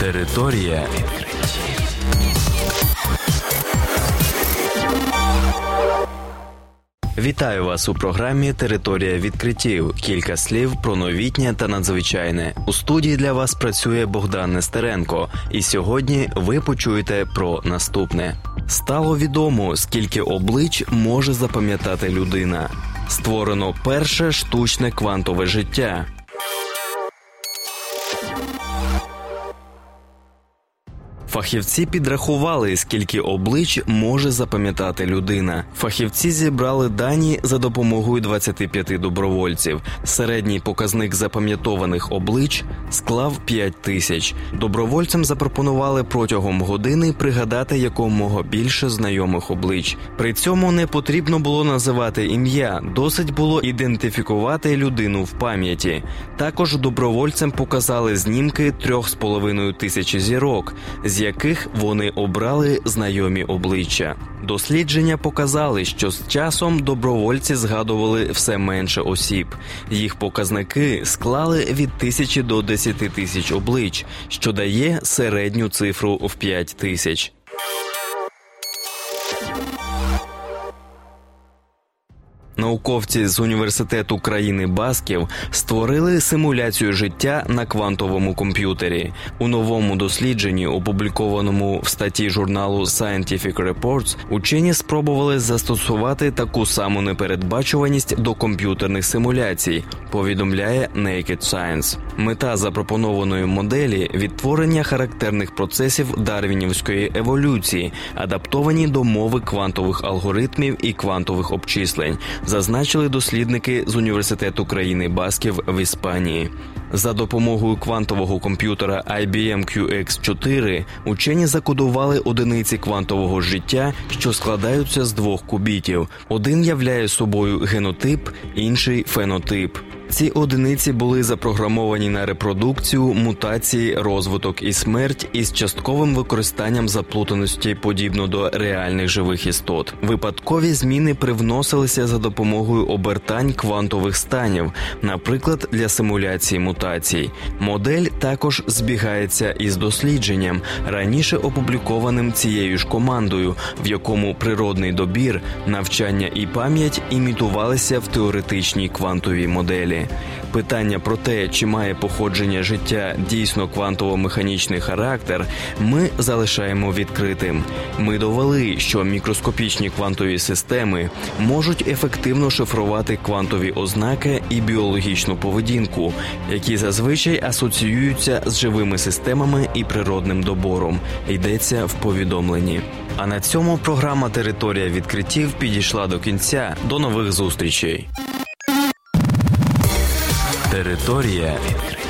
Територія відкриттів. Вітаю вас у програмі Територія відкриттів. Кілька слів про новітнє та надзвичайне. У студії для вас працює Богдан Нестеренко, і сьогодні ви почуєте про наступне: стало відомо, скільки облич може запам'ятати людина. Створено перше штучне квантове життя. Фахівці підрахували, скільки облич може запам'ятати людина. Фахівці зібрали дані за допомогою 25 добровольців. Середній показник запам'ятованих облич склав 5 тисяч. Добровольцям запропонували протягом години пригадати якомога більше знайомих облич. При цьому не потрібно було називати ім'я, досить було ідентифікувати людину в пам'яті. Також добровольцям показали знімки 3,5 тисячі зірок. Яких вони обрали знайомі обличчя. Дослідження показали, що з часом добровольці згадували все менше осіб. Їх показники склали від тисячі до 10 тисяч облич, що дає середню цифру в п'ять тисяч. Науковці з університету країни Басків створили симуляцію життя на квантовому комп'ютері. У новому дослідженні, опублікованому в статті журналу Scientific Reports, учені спробували застосувати таку саму непередбачуваність до комп'ютерних симуляцій. Повідомляє Naked Science. Мета запропонованої моделі відтворення характерних процесів дарвінівської еволюції, адаптовані до мови квантових алгоритмів і квантових обчислень зазначили дослідники з університету країни Басків в Іспанії. За допомогою квантового комп'ютера IBM QX4 учені закодували одиниці квантового життя, що складаються з двох кубітів. Один являє собою генотип, інший фенотип. Ці одиниці були запрограмовані на репродукцію, мутації, розвиток і смерть із частковим використанням заплутаності подібно до реальних живих істот. Випадкові зміни привносилися за допомогою обертань квантових станів, наприклад, для симуляції мутацій. Модель також збігається із дослідженням, раніше опублікованим цією ж командою, в якому природний добір, навчання і пам'ять імітувалися в теоретичній квантовій моделі. Питання про те, чи має походження життя дійсно квантово-механічний характер, ми залишаємо відкритим. Ми довели, що мікроскопічні квантові системи можуть ефективно шифрувати квантові ознаки і біологічну поведінку, які зазвичай асоціюються з живими системами і природним добором. Йдеться в повідомленні. А на цьому програма Територія відкриттів підійшла до кінця. До нових зустрічей. Територія відкриттів.